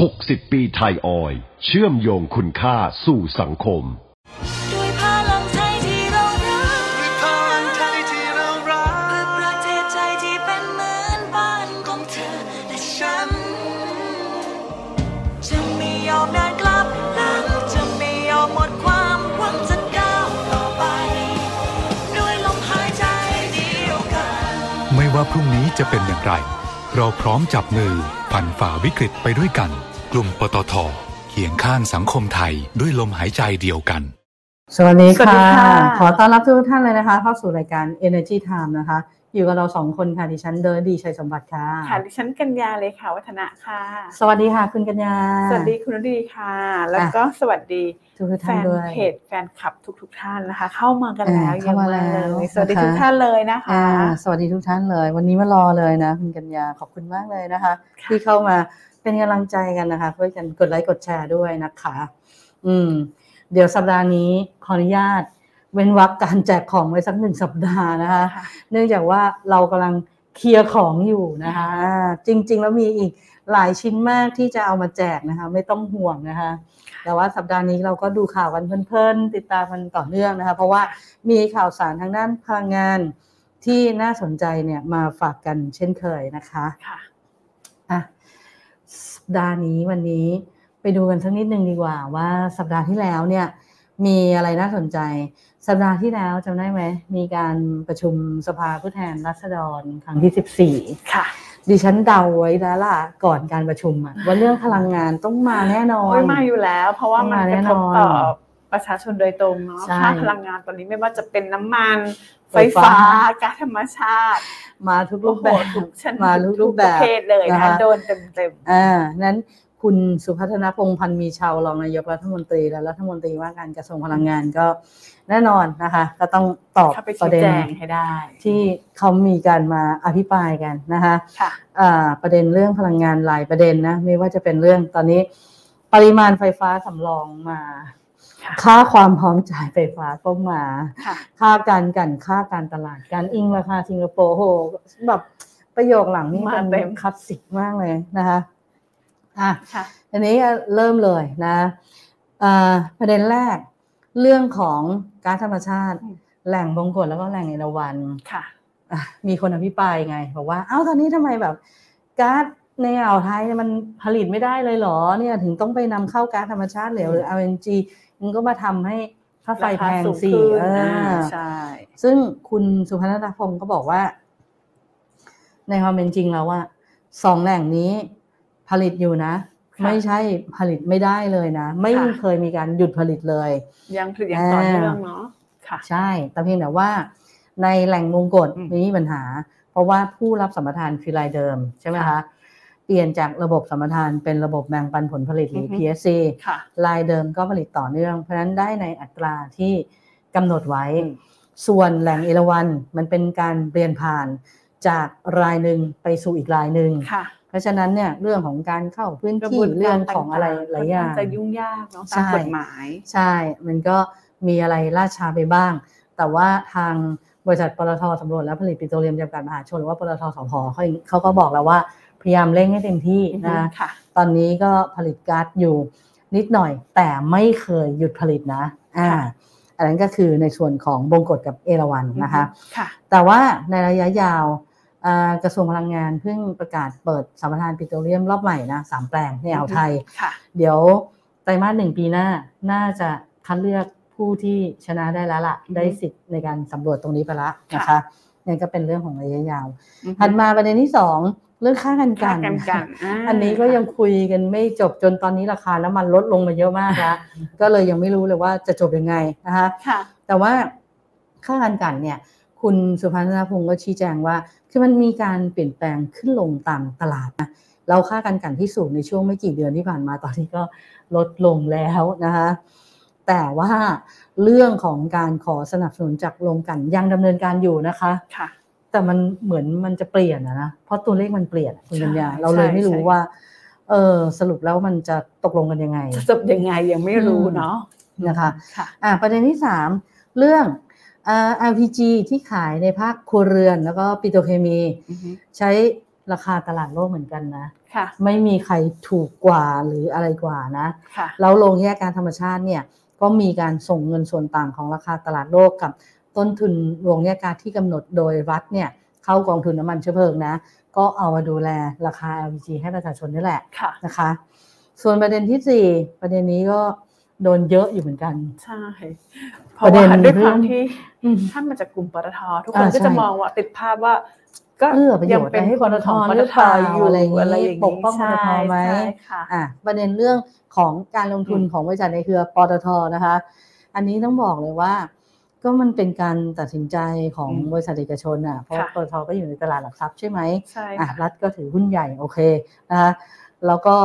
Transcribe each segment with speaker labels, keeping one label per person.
Speaker 1: 60 ปีไทยออยล์เชื่อมโยงคุณค่าสู่สังคม
Speaker 2: ด้วยพลังใจที่เรารัก
Speaker 3: ด้วยพลังใจที่เรารัก
Speaker 2: เพื่อประเทศใจที่เป็นเหมือนบ้านของเธอและฉัน จะไม่ยอมเดินกลับหลังจะไม่ยอมหมดความหวังจะก้าวต่อไป ด้วยลมหายใจเดียวกัน
Speaker 4: ไม่ว่าพรุ่งนี้จะเป็นอย่างไร เราพร้อมจับมือ ผ่านฝ่าวิกฤตไปด้วยกัน กลุ่มปตทเคียงข้างสังคมไทยด้วยลมหายใจเดียวกัน
Speaker 5: สวัสดี
Speaker 6: สวัสดี
Speaker 5: ค่ะ
Speaker 6: ค่ะ
Speaker 5: ขอต้อนรับทุกท่านเลยนะคะ เข้าสู่รายการ Energy Time นะคะ อยู่กับเราสองคนค่ะดิฉันเดินดีชัยสมบัติค่ะ
Speaker 6: ค่ะดิฉันกัญญาเลยค่ะ วัฒนะค่ะ
Speaker 5: สวัสดีค่ะ คุณกัญญา
Speaker 6: สวัสดีคุณนดีค่ะ แล้วก็สวัสดี
Speaker 5: ทุกๆ
Speaker 6: แฟ
Speaker 5: ท่าน
Speaker 6: น
Speaker 5: ด้วย
Speaker 6: เพจแฟนคลับทุกๆท่านนะคะ เข้ามากันแล้ว
Speaker 5: อ่าเข้ามาแล้ว
Speaker 6: เยอะกเลยสวัสดี
Speaker 5: นะคะ
Speaker 6: ทุกท่านเลยนะคะ
Speaker 5: อ่าสวัสดีทุกท่านเลย วันนี้มารอเลยนะ คุณกัญญาขอบคุณมากเลยนะคะ
Speaker 6: ค่ะ
Speaker 5: ที่เข้ามาเป็นกำลังใจกันนะคะช่วยกันกดไลค์กดแชร์ด้วยนะคะ อืม เดี๋ยวสัปดาห์นี้ขออนุญาต เว้นวรรคการแจกของไว้สักหนึ่งสัปดาห์นะคะ
Speaker 6: ค่ะ
Speaker 5: เนื่องจากว่าเรากำลังเคลียร์ของอยู่นะคะอ่าจริง ๆ แล้วมีอีกหลายชิ้นมากที่จะเอามาแจกนะคะ ไม่ต้องห่วงนะคะ แต่ว่าสัปดาห์นี้เราก็ดูข่าวกันเพลินๆติดตามกันต่อเนื่องนะคะ เพราะว่ามีข่าวสารทางด้านพลังงานที่น่าสนใจเนี่ยมาฝากกันเช่นเคยนะคะ
Speaker 6: ค่ะ
Speaker 5: อะสัปดาห์นี้วันนี้ไปดูกันสักนิดนึงดีกว่าว่าสัปดาห์ที่แล้วเนี่ยมีอะไรน่าสนใจ สัปดาห์ที่แล้วจำได้ไหม มีการประชุมสภาผู้แทนราษฎรครั้งที่ 14
Speaker 6: ค่ะ
Speaker 5: ดิฉันเดาไว้แล้วล่ะก่อนการประชุมอะว่าเรื่องพลังงานต้องมาแน่นอน
Speaker 6: โอ้ยมาอยู่แล้ว เพราะว่ามัน
Speaker 5: มากแน่
Speaker 6: ระ
Speaker 5: น
Speaker 6: ท
Speaker 5: อบน
Speaker 6: ต่อประชาชนโดยตรงเนาะ
Speaker 5: ใช่
Speaker 6: ค่าพลังงานตอนนี้ไม่ว่าจะเป็นน้ำมันไฟ
Speaker 5: ไฟฟ้า
Speaker 6: ฟ้าก๊าซธรรมชาติ
Speaker 5: มาทุกรูปแบบ
Speaker 6: โอ้โหทุกชนิด
Speaker 5: มาทุกรูปแบบ
Speaker 6: ประเภทเลย
Speaker 5: นะ
Speaker 6: นะคะโดนเต็มเต็ม
Speaker 5: อ่านั้น คุณสุพัฒนพงษ์พันธ์มีชาวรองนายกรัฐมนตรีและรัฐมนตรีว่าการกระทรวงพลังงานก็แน่นอนนะคะ ก็ต้องตอบ
Speaker 6: เข้าไป
Speaker 5: ป
Speaker 6: ชี้
Speaker 5: ระเด็น
Speaker 6: แจงให้ได้
Speaker 5: ที่เขามีการมาอภิปรายกันนะคะ
Speaker 6: ค่ะ
Speaker 5: อ่าประเด็นเรื่องพลังงานหลายประเด็นนะไม่ว่าจะเป็นเรื่องตอนนี้ ปริมาณไฟฟ้าสำรองมา
Speaker 6: ค่ะ
Speaker 5: ค่าความพร้อมจ่ายไฟฟ้าก็มา
Speaker 6: ค่ะ
Speaker 5: ค่าการกันค่าการตลาดการอิงราคาสิงคโปร์โหแบบประโยคหลังนี่
Speaker 6: มา
Speaker 5: เป็น
Speaker 6: เต็ม
Speaker 5: คลาสสิกมากเลยนะคะ อะ
Speaker 6: ค่ะ
Speaker 5: ทีนี้เริ่มเลยนะอ่าประเด็นแรกเรื่องของก๊าซธรรมชาติ
Speaker 6: อืม
Speaker 5: แหล่งบงกฎแล้วก็แหล่งเอราวัน
Speaker 6: ค่ะ
Speaker 5: อะมีคนอภิปรายไงบอกว่าเอ้าตอนนี้ทำไมแบบก๊าซในอ่าวไทยเนี่ยมันผลิตไม่ได้เลยเหรอเนี่ยถึงต้องไปนำเข้าก๊าซธรรมชาติเหลวหรือ LNG มันก็มาทำให้ค่าไฟแพง
Speaker 6: ราคาสูง
Speaker 5: สิ
Speaker 6: ขึ้น
Speaker 5: เออ
Speaker 6: อ่า
Speaker 5: อ
Speaker 6: ใช่
Speaker 5: ซึ่งคุณสุพัฒนพงศ์ก็บอกว่า ในความเป็นจริงแล้วว่าสองแหล่งนี้ ผลิตอยู่นะ
Speaker 6: ค่ะ
Speaker 5: ไม่ใช่ผลิตไม่ได้เลยนะ ไม่
Speaker 6: ค่ะ
Speaker 5: เคยมีการหยุดผลิตเลย
Speaker 6: ยังผลิตอย่างต่อเนื่องเนาะค่ะ
Speaker 5: ใช่ แต่เพียงแต่ว่า ในแหล่งมงกฎ
Speaker 6: อืม
Speaker 5: ไม่มีปัญหา เพราะว่าผู้รับสัมปทานคือรายเดิมใช่ไหมคะ
Speaker 6: ค่ะ
Speaker 5: เปลี่ยนจากระบบสัมปทานเป็นระบบแบ่งปันผลผลิตหรือ
Speaker 6: อฮึ
Speaker 5: PSC
Speaker 6: ค่ะ
Speaker 5: รายเดิมก็ผลิตต่อเนื่อง เพราะฉะนั้นได้ในอัตราที่กำหนดไว้
Speaker 6: อืม
Speaker 5: ส่วนแหล่งเอราวันมันเป็นการเปลี่ยนผ่าน จากรายหนึ่งไปสู่อีกรายหนึ่ง
Speaker 6: ค่ะ
Speaker 5: เพราะฉะนั้นเนี่ยเรื่องของการเข้าพื้น
Speaker 6: กระบ
Speaker 5: ที่
Speaker 6: วน
Speaker 5: เรื่
Speaker 6: กา
Speaker 5: อง
Speaker 6: ร
Speaker 5: ของอะไรหลายอย่าง
Speaker 6: ค่นข้จะยุ่งยากเนาะ
Speaker 5: ใช่
Speaker 6: ตามกฎหมาย
Speaker 5: ใช่ มันก็มีอะไรล่าช้าไปบ้าง แต่ว่าทางบริษัทปตทสำรวจและผลิตปิโตรเลียมจำกัดมหาชนหรือว่าปตทสพเขาเขาก็บอกแล้วว่าพยายามเร่งให้เต็มที่นะ
Speaker 6: ค่ะ
Speaker 5: ตอนนี้ก็ผลิตก๊าซอยู่นิดหน่อย แต่ไม่เคยหยุดผลิตนะอ่า
Speaker 6: ค่ะ
Speaker 5: อันนั้นก็คือในส่วนของบงกฎกับเอราวันนะคะ
Speaker 6: ค่ะ
Speaker 5: แต่ว่าในระยะยาวอ่า กระทรวงพลังงานเพิ่งประกาศเปิดสัมปทานปิโตรเลียมรอบใหม่นะสามแปลงในอ่าวไทย
Speaker 6: ค่ะ
Speaker 5: เดี๋ยวไตรมาสหนึ่งปีหน้าน่าจะคัดเลือกผู้ที่ชนะได้แล้วล่ะ
Speaker 6: อือฮึ
Speaker 5: ได้สิทธิ์ในการสำรวจตรงนี้ไปแล้วนะคะ
Speaker 6: ค่ะ
Speaker 5: นี่ก็เป็นเรื่องของระยะยาว
Speaker 6: อือฮึ
Speaker 5: ถัดมาประเด็นที่สองเรื่องค่ากันกั
Speaker 6: ค่านกันกันา
Speaker 5: อันนี้ก็ยังคุยกันไม่จบจนตอนนี้ราคาน้ำมันลดลงมาเยอะมากแล้วก็เลยยังไม่รู้เลยว่าจะจบยังไงนะคะ
Speaker 6: ค่ะ
Speaker 5: แต่ว่าค่าการกันเนี่ย คุณสุพัฒนพงศ์ก็ชี้แจงว่า คือมันมีการเปลี่ยนแปลงขึ้นลงตามตลาดนะเราค่าการกันที่สูงในช่วงไม่กี่เดือนที่ผ่านมาตอนนี้ก็ลดลงแล้วนะคะแต่ว่าเรื่องของการขอสนับสนุนจากโรงกลันยังดำเนินการอยู่นะคะ
Speaker 6: ค่ะ
Speaker 5: แต่มันเหมือนมันจะเปลี่ยนอะนะเพราะตัวเลขมันเปลี่ยนอะคุณปัญญา
Speaker 6: ใช่
Speaker 5: เราเลยไม่รู้
Speaker 6: ใช่
Speaker 5: ว่า เออสรุปแล้วมันจะตกลงกันยังไง
Speaker 6: จะจบยังไงยังไม่รู้เนาะ
Speaker 5: นะคะ
Speaker 6: ค่ะ
Speaker 5: อ่าประเด็นที่สามเรื่องอ่า LPG ที่ขายในภาคครัวเรือน แล้วก็ปิโตรเคมี
Speaker 6: อือฮึ
Speaker 5: ใช้ราคาตลาดโลกเหมือนกันนะ
Speaker 6: ค่ะ
Speaker 5: ไม่มีใครถูกกว่าหรืออะไรกว่านะ
Speaker 6: ค่ะ
Speaker 5: แล้วโรงแยกการธรรมชาติเนี่ยก็มีการส่งเงินส่วนต่างของราคาตลาดโลกกับต้นทุนโรงแยกการที่กำหนดโดยรัฐเนี่ยเข้ากองทุนน้ำมันเชื้อเพลิงนะ ก็เอามาดูแลราคา LPG ให้ประชาชนนี่แหละ
Speaker 6: ค่ะ
Speaker 5: นะคะ ส่วนประเด็นที่สี่ประเด็นนี้ก็ โดนเยอะอยู่เหมือนกัน
Speaker 6: ใช่เพ
Speaker 5: ประ
Speaker 6: ราะ
Speaker 5: เด็น
Speaker 6: ว่าด้วยความ
Speaker 5: เรื่อง
Speaker 6: ที่
Speaker 5: อืม
Speaker 6: ท่านมาจากกลุ่มปตททุกคน
Speaker 5: อ่า
Speaker 6: ก็จะ
Speaker 5: ใช่
Speaker 6: มองว่าติดภาพว่า ก็
Speaker 5: เอื้อประโยชน์
Speaker 6: ยังเป็น
Speaker 5: ไปให้
Speaker 6: คน
Speaker 5: ปตท
Speaker 6: ของป
Speaker 5: ห
Speaker 6: ต
Speaker 5: รือ
Speaker 6: ท
Speaker 5: เปล่า
Speaker 6: อยู่
Speaker 5: อะไรอย่างนี้
Speaker 6: อะไรอย่าง
Speaker 5: ปกป้องปตทไหม
Speaker 6: ใช่ค่ะ
Speaker 5: อะประเด็นเรื่องของการลงทุน
Speaker 6: อืม
Speaker 5: ของบริษัทในเครือปตทนะคะ อันนี้ต้องบอกเลยว่า ก็มันเป็นการตัดสินใจของ
Speaker 6: อืม
Speaker 5: บริษัทเอกชนอะเพราะ
Speaker 6: ค่ะ
Speaker 5: ปตทก็อยู่ในตลาดหลักทรัพย์ใช่ไหม
Speaker 6: ใช่
Speaker 5: อะ
Speaker 6: ค่ะ
Speaker 5: รัฐก็ถือหุ้นใหญ่โอเคนะคะแล้วก็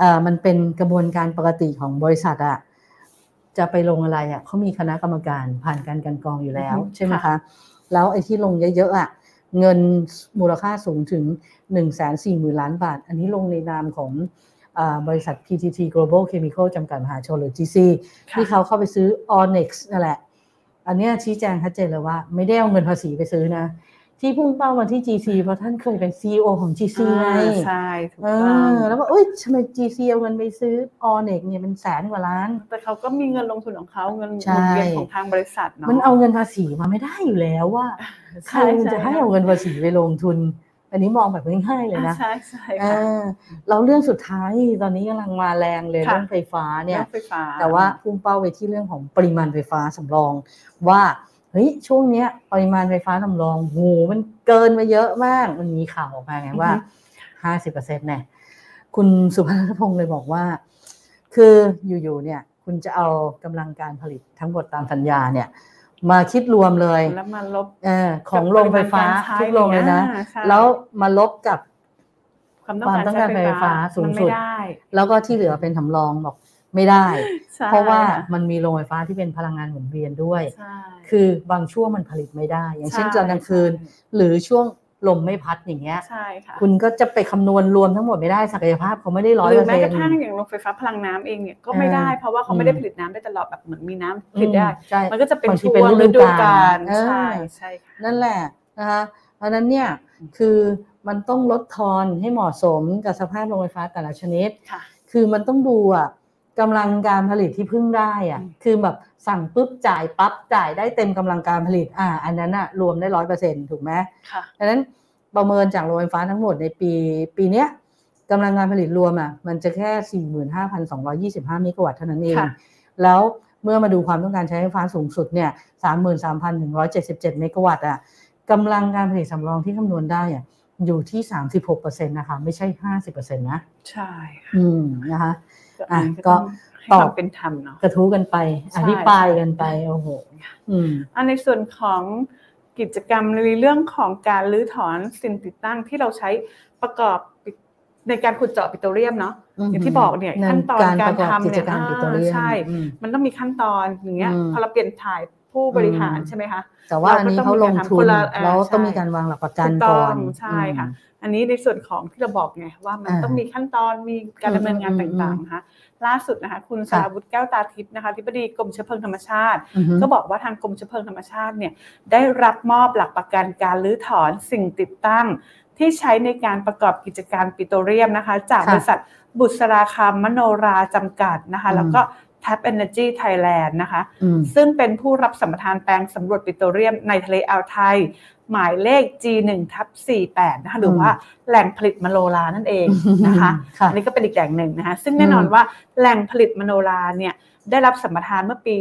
Speaker 5: อ่ามันเป็นกระบวนการปกติของบริษัทอะจะไปลงอะไรอะเขามีคณะกรรมการผ่านการกลันกรองอยู่แล้ว
Speaker 6: อือฮึ
Speaker 5: ใช่ไหม
Speaker 6: ค่ะ
Speaker 5: คะแล้วไอ้ที่ลงเยอะๆอะเงินมูลค่าสูงถึง1 4 0 0 0 0ล้านบาท อันนี้ลงในนามของอาบริษัท PTT Global Chemical จำกัดมหาชนหรือ GC
Speaker 6: ค่ะ
Speaker 5: ที่เขาเข้าไปซื้อ Onyx นั่นแหละ อันเนี้ยชี้แจงชัดเจนเลยว่า ไม่ได้เอาเงินภาษีไปซื้อนะ ที่พุ่งเป้ามาที่ GC เพราะท่านเคยเป็น CEO ของ GC ไง
Speaker 6: อ่าใช่ถูก
Speaker 5: เอ
Speaker 6: ต้อง
Speaker 5: อแล้วว่าเอ้ยทำไม GC เอาเงินไปซื้อ Onyx เนี่ยเป็นแสนกว่าล้าน
Speaker 6: แต่เขาก็มีเงินลงทุนของเขาเงินห
Speaker 5: ใช่
Speaker 6: มุนเวียนของทางบริษัทเนาะ
Speaker 5: มันเอาเงินภาษีมาไม่ได้อยู่แล้วว่าใคร
Speaker 6: ใช่
Speaker 5: มัน
Speaker 6: ใช่
Speaker 5: จะให้เอาเงินภาษีไปลงทุน อันนี้มองแบบง่ายๆเลย
Speaker 6: อ่า
Speaker 5: นะ
Speaker 6: ใช่ใช่
Speaker 5: เอ
Speaker 6: ค่ะ
Speaker 5: อแล้วเรื่องสุดท้ายตอนนี้กำลังมาแรงเลย
Speaker 6: ค่ะ
Speaker 5: เรื่องไฟฟ้าเนี่ย
Speaker 6: รถไฟฟ้า
Speaker 5: แต่ว่าพุ่งเป้าไปที่เรื่องของปริมาณไฟฟ้าสำรองว่า เฮ้ยช่วงเนี้ยปริมาณไฟฟ้าสำรองโหมันเกินมาเยอะมาก มันมีข่าวออกมาไงว่าห้าสิบเปอร์เซ็นต์เนี่ยคุณสุพัฒนพงศ์เลยบอกว่า คืออยู่ๆเนี่ย คุณจะเอากำลังการผลิตทั้งหมดตามสัญญาเนี่ย มาคิดรวมเลย
Speaker 6: แล้วมาลบ
Speaker 5: เออของโรงไฟฟ้า
Speaker 6: กับปริมาณการใช้
Speaker 5: ทุกโรงเลยนะ
Speaker 6: อ่าใช่
Speaker 5: แล้วมาลบกับ
Speaker 6: ความ
Speaker 5: ความต้องการไฟฟ้าสูงสุด
Speaker 6: มันไม่ได้
Speaker 5: แล้วก็ที่เหลือเป็นสำรองบอก ไม่ได้
Speaker 6: ใช่
Speaker 5: เพราะว่ามันมีโรงไฟฟ้าที่เป็นพลังงานหมุนเวียนด้วย
Speaker 6: ใช่
Speaker 5: คือบางช่วงมันผลิตไม่ได้ อย่างเช่น
Speaker 6: ใช่
Speaker 5: ตอนกลางคืน
Speaker 6: ใช่
Speaker 5: หรือช่วงลมไม่พัดอย่างเงี้ย
Speaker 6: ใช่ค่ะ
Speaker 5: คุณก็จะไปคำนวณรวมทั้งหมดไม่ได้ศักยภาพเขาไม่ได้ร้อย
Speaker 6: หรื
Speaker 5: เปอ
Speaker 6: อ
Speaker 5: ร์
Speaker 6: แม้
Speaker 5: เซ็
Speaker 6: ก
Speaker 5: น
Speaker 6: ระ
Speaker 5: ต์
Speaker 6: ทั่งอย่างโรงไฟฟ้าพลังน้ำเองเนี่ยก็ไม่ได้
Speaker 5: เออ
Speaker 6: เพราะว่าเขา
Speaker 5: อืม
Speaker 6: ไม่ได้ผลิตน้ำได้ตลอดแบบเหมือนมีน้ำผลิตได้
Speaker 5: ใช่
Speaker 6: มันก็จะเป็น
Speaker 5: บางที
Speaker 6: ช่ว
Speaker 5: เป็น
Speaker 6: ง
Speaker 5: ฤ
Speaker 6: ฤ
Speaker 5: ดู
Speaker 6: ดู
Speaker 5: กากาล
Speaker 6: ล
Speaker 5: เออ
Speaker 6: ใช่ใช่ค่ะ
Speaker 5: นั่นแหละนะคะเพราะฉะนั้นเนี่ยคือมันต้องลดทอนให้เหมาะสมกับสภาพโรงไฟฟ้าแต่ละชนิด
Speaker 6: ค่ะ
Speaker 5: คือมันต้องดูอะ กำลังการผลิตที่พึ่งได้อะ
Speaker 6: อืม
Speaker 5: คือแบบสั่งปุ๊บจ่ายปั๊บจ่ายได้เต็มกำลังการผลิต อ่า อันนั้นอะรวมได้ร้อยเปอร์เซ็นต์ถูกไหม
Speaker 6: ค่ะ
Speaker 5: ดังนั้นประเมินจากโรงไฟฟ้าทั้งหมดในปีปีเนี้ยกำลังการผลิตรวมอะมันจะแค่ 45,225เมกะวัตต์เท่านั้นเอง
Speaker 6: ค่ะ
Speaker 5: แล้วเมื่อมาดูความต้องการใช้ไฟฟ้าสูงสุดเนี่ย33,177เมกะวัตต์อะกำลังการผลิตสำรองที่คำนวณได้อะอยู่ที่ 36%นะคะ ไม่ใช่ 50%นะ
Speaker 6: ใช่ค่ะ
Speaker 5: อืมนะคะ อะ
Speaker 6: นนี้
Speaker 5: ก็
Speaker 6: ต้องให้
Speaker 5: ตอบ
Speaker 6: ความเป็นธรรมเนาะ
Speaker 5: กระทู้กันไป
Speaker 6: ใช่
Speaker 5: อธิบายกันไปโอ้โหอืม
Speaker 6: อันในส่วนของกิจกรรมในเรื่องของการรื้อถอนสิ่งติดตั้งที่เราใช้ประกอบในการขุดเจาะปิโตรเลียมเนาะอย่างที่บอกเนี่ยขั้นตอนการ
Speaker 5: ประกอบ
Speaker 6: ทำ
Speaker 5: กิจ
Speaker 6: เนี่ย
Speaker 5: การปิโตรเลียม
Speaker 6: อ่าใช่
Speaker 5: อืม
Speaker 6: มันต้องมีขั้นตอนอย่างเงี้ย
Speaker 5: อืม
Speaker 6: พอเราเปลี่ยนถ่าย ผู้บริหาร
Speaker 5: อืม
Speaker 6: ใช่ไหมคะ
Speaker 5: แต่ว่าอันนี้เขาลงทุ
Speaker 6: คน
Speaker 5: น
Speaker 6: ละอ่า
Speaker 5: แล้วต้อง
Speaker 6: ใช่
Speaker 5: มีการวางหลักประกัน
Speaker 6: ถู
Speaker 5: ก่
Speaker 6: ต้
Speaker 5: อ
Speaker 6: อนงใช่ค่ะ
Speaker 5: อืม
Speaker 6: อันนี้ในส่วนของที่เราบอกไงว่ามัน
Speaker 5: อ่า
Speaker 6: ต้องมีขั้นตอนมีการดำเนินงาน
Speaker 5: อืมอืม
Speaker 6: ต่างๆนะคะล่าสุดนะคะคุณ
Speaker 5: ค่ะ
Speaker 6: สาวุฒิแก้วตาทิพย์นะคะที่บดีกรมเชื้อเพลิงธรรมชาติ
Speaker 5: อือฮึ
Speaker 6: ก็บอกว่าทางกรมเชื้อเพลิงธรรมชาติเนี่ยได้รับมอบหลักประกันการรื้อถอนสิ่งติดตั้ง ที่ใช้ในการประกอบกิจการปิโตรเลียมนะคะ จาก
Speaker 5: ค่ะ
Speaker 6: บริษัทบุษราคำมโนราจำกัดนะคะ
Speaker 5: อืม
Speaker 6: แล้วก็ Tap Energy Thailand นะคะ
Speaker 5: อืม
Speaker 6: ซึ่งเป็นผู้รับสัมปทานแปลงสำรวจปิโตรเลียมในทะเลอ่าวไทย หมายเลข G1 ทับ48 นะคะ หรือว่าแหล่งผลิตมโนรานั่นเองนะคะ
Speaker 5: ค่ะ
Speaker 6: อันนี้ก็เป็นอีกแหล่งหนึ่งนะคะ ซึ่งแน่นอน
Speaker 5: อืม
Speaker 6: ว่าแหล่งผลิตมโนราเนี่ยได้รับสัมปทานเมื่อปี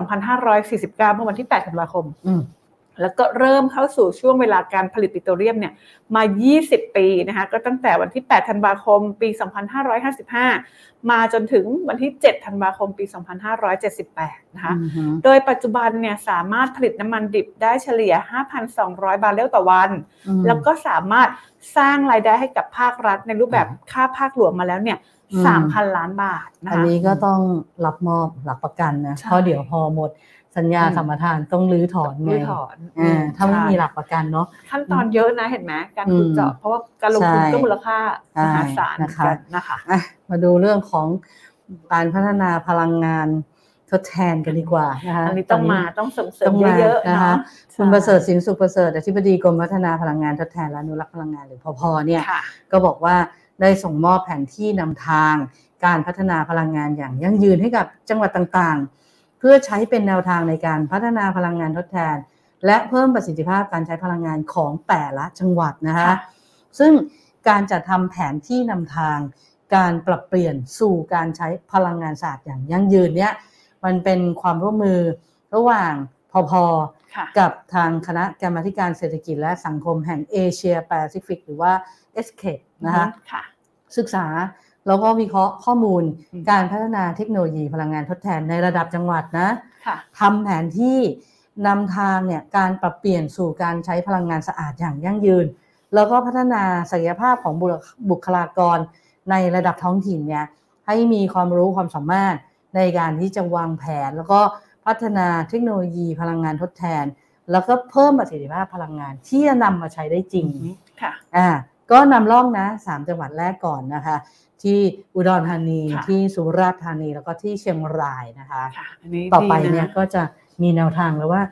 Speaker 6: 2549 เมื่อวันที่8ธันวาคม
Speaker 5: อืม
Speaker 6: แล้วก็เริ่มเข้าสู่ช่วงเวลาการผลิตปิโตรเลียมเนี่ยมา 20 ปีนะคะก็ตั้งแต่วันที่ 8 ธันวาคม ปี 2555 มาจนถึงวันที่ 7 ธันวาคม ปี 2578 นะคะ
Speaker 5: อือฮึ
Speaker 6: โดยปัจจุบันเนี่ยสามารถผลิตน้ำมันดิบได้เฉลี่ย 5,200 บาร์เรลต่อวัน
Speaker 5: อืม
Speaker 6: แล้วก็สามารถสร้างรายได้ให้กับภาครัฐในรูปแบบค่าภาคหลวงมาแล้วเนี่ย
Speaker 5: อืม
Speaker 6: 3,000ล้านบาทนะ
Speaker 5: อัน
Speaker 6: คะ
Speaker 5: นี้ก็ต้องรับมอบหลักประกันนะ
Speaker 6: ใช่
Speaker 5: เพราะเดี๋ยวพอหมด สัญญา
Speaker 6: อืม
Speaker 5: สัมปทานต้องรื้อถอนไง
Speaker 6: รื้อถอน
Speaker 5: อ่าถ้าไม่
Speaker 6: ใช่
Speaker 5: มีหลักประกันเนาะ
Speaker 6: ขั้นตอนเยอะนะเห็นไหมการขุดเจาะ
Speaker 5: อืม
Speaker 6: เพราะว่าการลงทุน
Speaker 5: ใช่
Speaker 6: ก็มูลค่า
Speaker 5: ใช่
Speaker 6: มหาศาลเหมือนกัน
Speaker 5: นะคะ
Speaker 6: นะคะ
Speaker 5: อะมาดูเรื่องของการพัฒนาพลังงานทดแทนกันดีกว่านะคะ
Speaker 6: อันนี้ต้องมาต้องส่งเสริ
Speaker 5: ต้
Speaker 6: ม
Speaker 5: องมา
Speaker 6: เยอะๆ
Speaker 5: นะคะ
Speaker 6: เนาะ
Speaker 5: คุณประเสริฐสินสุขประเสริฐอธิบดีกรมพัฒนาพลังงานทดแทนและอนุรักษ์พลังงานหรือพพเนี่ย
Speaker 6: ค่ะ
Speaker 5: ก็บอกว่าได้ส่งมอบแผนที่นำทาง การพัฒนาพลังงานอย่างยั่งยืนให้กับจังหวัดต่างๆ เพื่อใช้เป็นแนวทางในการพัฒนาพลังงานทดแทน และเพิ่มประสิทธิภาพการใช้พลังงานของแต่ละจังหวัดนะคะ
Speaker 6: ค่ะ
Speaker 5: ซึ่งการจัดทำแผนที่นำทาง การปรับเปลี่ยนสู่การใช้พลังงานสะอาดอย่างยั่งยืนเนี่ยมันเป็นความร่วมมือระหว่างพพ
Speaker 6: ค่ะ
Speaker 5: กับทางคณะกรรมาธิการเศรษฐกิจและสังคมแห่งเอเชียแปซิฟิกหรือว่า s c a p นะคะ
Speaker 6: ค่ะ
Speaker 5: ศึกษา แล้วก็วิเคราะห์ข้อมูล
Speaker 6: อืม
Speaker 5: การพัฒนาเทคโนโลยีพลังงานทดแทนในระดับจังหวัดนะ
Speaker 6: ค่ะ
Speaker 5: ทำแผนที่นำทางเนี่ยการปรับเปลี่ยนสู่การใช้พลังงานสะอาดอย่างยั่งยืน แล้วก็พัฒนาศักยภาพของบุคบุคลากรในระดับท้องถิ่นเนี่ยให้มีความรู้ความสามารถในการที่จะวางแผน แล้วก็พัฒนาเทคโนโลยีพลังงานทดแทน แล้วก็เพิ่มประสิทธิภาพพลังงานที่จะนำมาใช้ได้จริง
Speaker 6: ค่ะ
Speaker 5: อ่า ก็นำร่องนะสามจังหวัดแรกก่อนนะคะ ที่อุดรธานี
Speaker 6: ค่ะ
Speaker 5: ที่สุราษฎร์ธานีแล้วก็ที่เชียงรายนะคะ
Speaker 6: ค่ะอันนี้
Speaker 5: ต่อไป
Speaker 6: ดีะ
Speaker 5: เนี่ยก็จะมีแนวทางแล้วว่า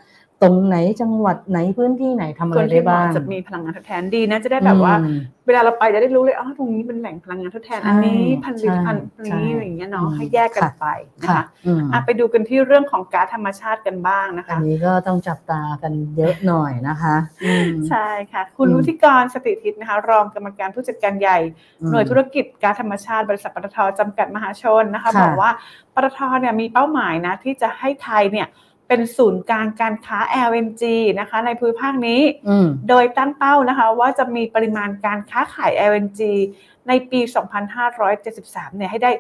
Speaker 5: ตรงไหนจังหวัดไหนพื้นที่ไหนทำอะ
Speaker 6: ค
Speaker 5: ไร
Speaker 6: น
Speaker 5: ได้
Speaker 6: ที่เห
Speaker 5: บ้า
Speaker 6: มาะ
Speaker 5: ง
Speaker 6: จะมีพลังงานทดแทนดีนะจะได้แบบว่า
Speaker 5: อืม
Speaker 6: เวลาเราไปจะได้รู้เลยอ๋อตรงนี้เป็นแหล่งพลังงานทดแทน
Speaker 5: ใช่
Speaker 6: อันนี้พันลิต
Speaker 5: ใช่
Speaker 6: พันนี้
Speaker 5: ใช่
Speaker 6: อย่างเงี้ยเนาะ
Speaker 5: อืม
Speaker 6: ให้แยกกัน
Speaker 5: ค่ะ
Speaker 6: ไปนะ
Speaker 5: ค่ะ
Speaker 6: คะ
Speaker 5: อืม
Speaker 6: อะไปดูกันที่เรื่องของก๊าซธรรมชาติกันบ้างนะ
Speaker 5: อั
Speaker 6: คะ
Speaker 5: นนี้ก็ต้องจับตากันเยอะหน่อยนะคะอืม
Speaker 6: ใช่ค่ะ คุณ
Speaker 5: อืม
Speaker 6: วุฒิกรสติทิศนะคะ รองกรรมการผู้จัดการใหญ่
Speaker 5: อืม
Speaker 6: หน่วยธุรกิจก๊าซธรรมชาติบริษัทปตทจำกัดมหาชนนะคะ
Speaker 5: ค่ะ
Speaker 6: บอกว่าปตทเนี่ยมีเป้าหมายนะที่จะให้ไทยเนี่ย เป็นศูนย์กลางการค้า LNG นะคะ ในภูมิภาคนี้
Speaker 5: อืม
Speaker 6: โดยตั้งเป้านะคะ ว่าจะมีปริมาณการค้าขาย LNG ในปี 2573 เนี่ยให้ได้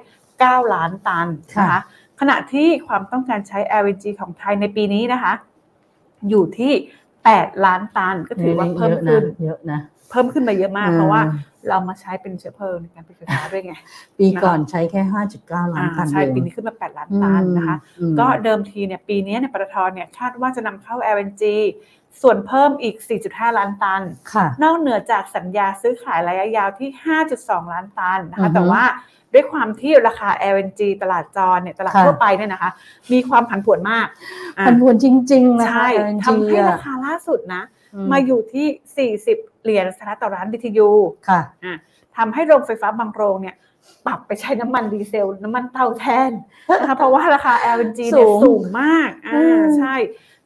Speaker 6: 9 ล้านตันนะคะขณะที่ความต้องการใช้ LNG ของไทยในปีนี้นะคะ อยู่ที่ 8 ล้านตันก็ถือว่าเพิ่มขึ้น
Speaker 5: เยอะนะ
Speaker 6: เพิ่มขึ้นมาเยอะมาก
Speaker 5: อืม
Speaker 6: เพราะว่าเรามาใช้เป็นเชื้อเพลิงในการผลิตไฟฟ้าด้วยไง
Speaker 5: ปีก่อนใช้แค่ 5.9 ล้าน
Speaker 6: อ่า
Speaker 5: ตัน
Speaker 6: ใช่
Speaker 5: เอง
Speaker 6: ปีนี้ขึ้นมา 8 ล้านตันนะคะ
Speaker 5: อืม
Speaker 6: ก็เดิมทีเนี่ยปีนี้เนี่ยปตทเนี่ยคาดว่าจะนำเข้า LNG ส่วนเพิ่มอีก 4.5 ล้านตัน
Speaker 5: ค่ะ
Speaker 6: นอกเหนือจากสัญญาซื้อขายระยะยาวที่ 5.2 ล้านตันนะ
Speaker 5: อือฮึ
Speaker 6: คะ แต่ว่าด้วยความที่ราคา LNG ตลาดจรเนี่ยตลาด
Speaker 5: ค่ะ
Speaker 6: ทั่วไปเนี่ยนะคะ มีความผันผวนมากอะ
Speaker 5: พันผวนจริงๆนะคะ
Speaker 6: ใช่
Speaker 5: LNG
Speaker 6: ทำให้
Speaker 5: อะ
Speaker 6: ราคาล่าสุดนะ
Speaker 5: อื
Speaker 6: มาอยู่ที่ 40 เหรียญสหรัฐต่อล้าน BTU
Speaker 5: ค่ะ
Speaker 6: อะทำให้โรงไฟฟ้าบางโรงเนี่ยปรับไปใช้น้ำมันดีเซล น้ำมันเตาแทนนะคะเพราะว่าราคา LNG เนี่ย
Speaker 5: สูง
Speaker 6: สูงมาก
Speaker 5: อื
Speaker 6: อ่ามใช่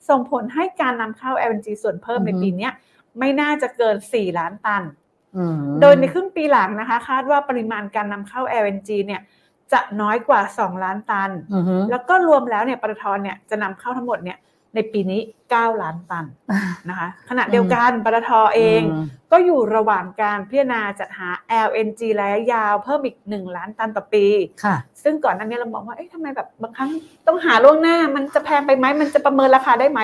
Speaker 6: ส่งผลให้การนำเข้า LNG ส่วนเพิ่มใน
Speaker 5: อือฮึ
Speaker 6: ปีเนี้ยไม่น่าจะเกิน 4 ล้านตัน
Speaker 5: อืม
Speaker 6: โดยในครึ่งปีหลังนะคะ คาดว่าปริมาณการนำเข้า LNG เนี่ยจะน้อยกว่า 2 ล้านตัน
Speaker 5: อือฮึ
Speaker 6: แล้วก็รวมแล้วเนี่ยปตทเนี่ยจะนำเข้าทั้งหมดเนี่ย ในปีนี้ 9 ล้านตันนะคะขณะเดียวกันปตทเอง
Speaker 5: อืม
Speaker 6: ก็อยู่ระหว่างการพิจารณาจัดหา LNG ระยะยาวเพิ่มอีก 1 ล้านตันต่อปี
Speaker 5: ค่ะ
Speaker 6: ซึ่งก่อนหน้านี้เราบอกว่าเอ๊ะทำไมแบบบางครั้งต้องหาล่วงหน้ามันจะแพงไปไหมมันจะประเมินราคาได้ไหม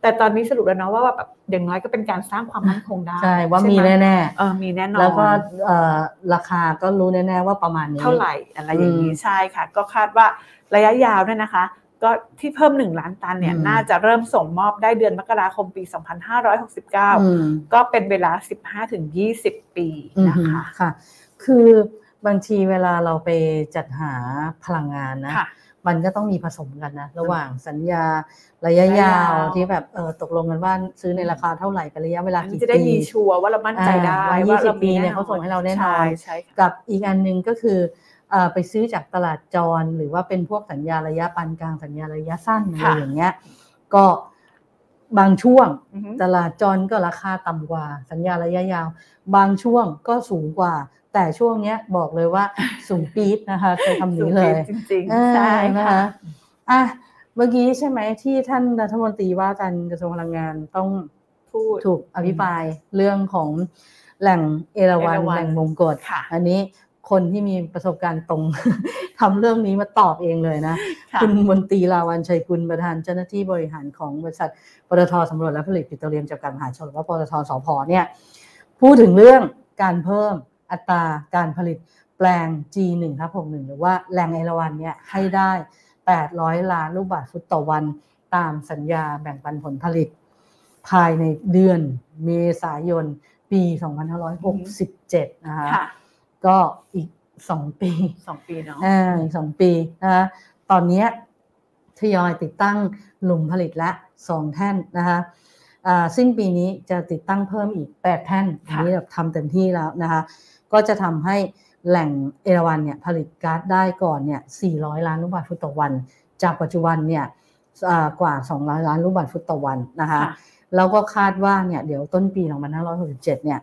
Speaker 6: แต่ตอนนี้สรุปแล้วเนาะว่าแบบอย่างน้อยก็เป็นการสร้างความมั่นคงได้
Speaker 5: ใช่ ว่ามี
Speaker 6: ไห
Speaker 5: แน่
Speaker 6: เออมีแน่น
Speaker 5: ๆ
Speaker 6: อน
Speaker 5: แล้วก็เอ่อราคาก็รู้แน่ๆว่าประมาณนี้
Speaker 6: เท่าไหร่อะไรอย่างนี้
Speaker 5: อืม
Speaker 6: ใช่ค่ะ ก็คาดว่าระยะยาวเนี่ยนะคะ ก็ที่เพิ่ม 1 ล้านตันเนี่ย
Speaker 5: อืม
Speaker 6: น่าจะเริ่มส่งมอบได้เดือนมกราคมปี 2569
Speaker 5: อืม
Speaker 6: ก็เป็นเวลา 15-20 ปีนะคะ
Speaker 5: อือฮึค่ะ คือบางทีเวลาเราไปจัดหาพลังงานนะ
Speaker 6: ค่ะ
Speaker 5: มันก็ต้องมีผสมกันนะ ระหว่างสัญญาระยะ
Speaker 6: ระยะ
Speaker 5: ยายา
Speaker 6: วว
Speaker 5: ที่แบบเออตกลงกันว่าซื้อในราคาเท่าไหร่เป็นระยะเวลา
Speaker 6: อันนี้
Speaker 5: กี่
Speaker 6: จะได้
Speaker 5: ปี
Speaker 6: มีชัวร์ว่าเรามั่นใจได้
Speaker 5: อ่าว่า
Speaker 6: ว่าเรา
Speaker 5: 20ปีเนี่ยเขาส่งให้เราแน่นอน
Speaker 6: ใช่ใช่ค่ะ
Speaker 5: กับอีกอันหนึ่งก็คือเอ่อ ไปซื้อจากตลาดจร หรือว่าเป็นพวกสัญญาระยะปานกลางสัญญาระยะสั้นอะไร
Speaker 6: ค่ะ
Speaker 5: อย่างเงี้ย ก็บางช่วง
Speaker 6: อือฮึ
Speaker 5: ตลาดจรก็ราคาต่ำกว่า สัญญาระยะยาว บางช่วงก็สูงกว่า แต่ช่วงเนี้ยบอกเลยว่าสูงปี๊ดนะคะใช้คำนี้เลย
Speaker 6: จริง
Speaker 5: เออ
Speaker 6: ๆใช่
Speaker 5: นะ
Speaker 6: ค่ะ
Speaker 5: คะอะเมื่อกี้ใช่ไหมที่ท่านรัฐมนตรีว่าการกระทรวงพลังงานต้อง
Speaker 6: พูด
Speaker 5: ถูกอภิปรายเรื่องของแหล่งเอราวัณ
Speaker 6: เอราวัณ
Speaker 5: แหล่งมงกฎ
Speaker 6: ค่ะ
Speaker 5: อันนี้ คนที่มีประสบการณ์ตรงทำเรื่องนี้มาตอบเองเลยนะ
Speaker 6: ค่ะ
Speaker 5: คุณมนตรีลาวันชัยกุลประธานเจ้าหน้าที่บริหารของบริษัทปตทสำรวจและผลิตปิโตรเลียมจำกัดมหาชนหรือว่าปตทสพเนี่ยพูดถึงเรื่องการเพิ่มอัตราการผลิตแปลง G1 ทับ61หรือว่าแหล่งเอราวัณเนี่ยให้ได้ 800 ล้านลูกบาศก์ฟุตต่อวันตามสัญญาแบ่งปันผลผลิต ภายในเดือนเมษายนปี 2567 นะคะ
Speaker 6: ค่ะ
Speaker 5: ก็อีก2ปี
Speaker 6: สองปีเนาะ
Speaker 5: อ่าอีกสองปีนะคะตอนเนี้ยทยอยติดตั้งหลุมผลิตละสองแท่นนะคะอ่าสิ้นปีนี้จะติดตั้งเพิ่มอีก 8 แท่นอันนี้แบบทำเต็มที่แล้วนะคะ ก็จะทำให้แหล่งเอราวันเนี่ยผลิตก๊าซได้ก่อนเนี่ย 400 ล้านลูกบาศก์ฟุตต่อวัน จากปัจจุบันเนี่ยอ่ากว่า 200 ล้านลูกบาศก์ฟุตต่อวันนะคะ
Speaker 6: ค่ะ
Speaker 5: แล้วก็คาดว่าเนี่ยเดี๋ยวต้นปี 2567 เนี่ย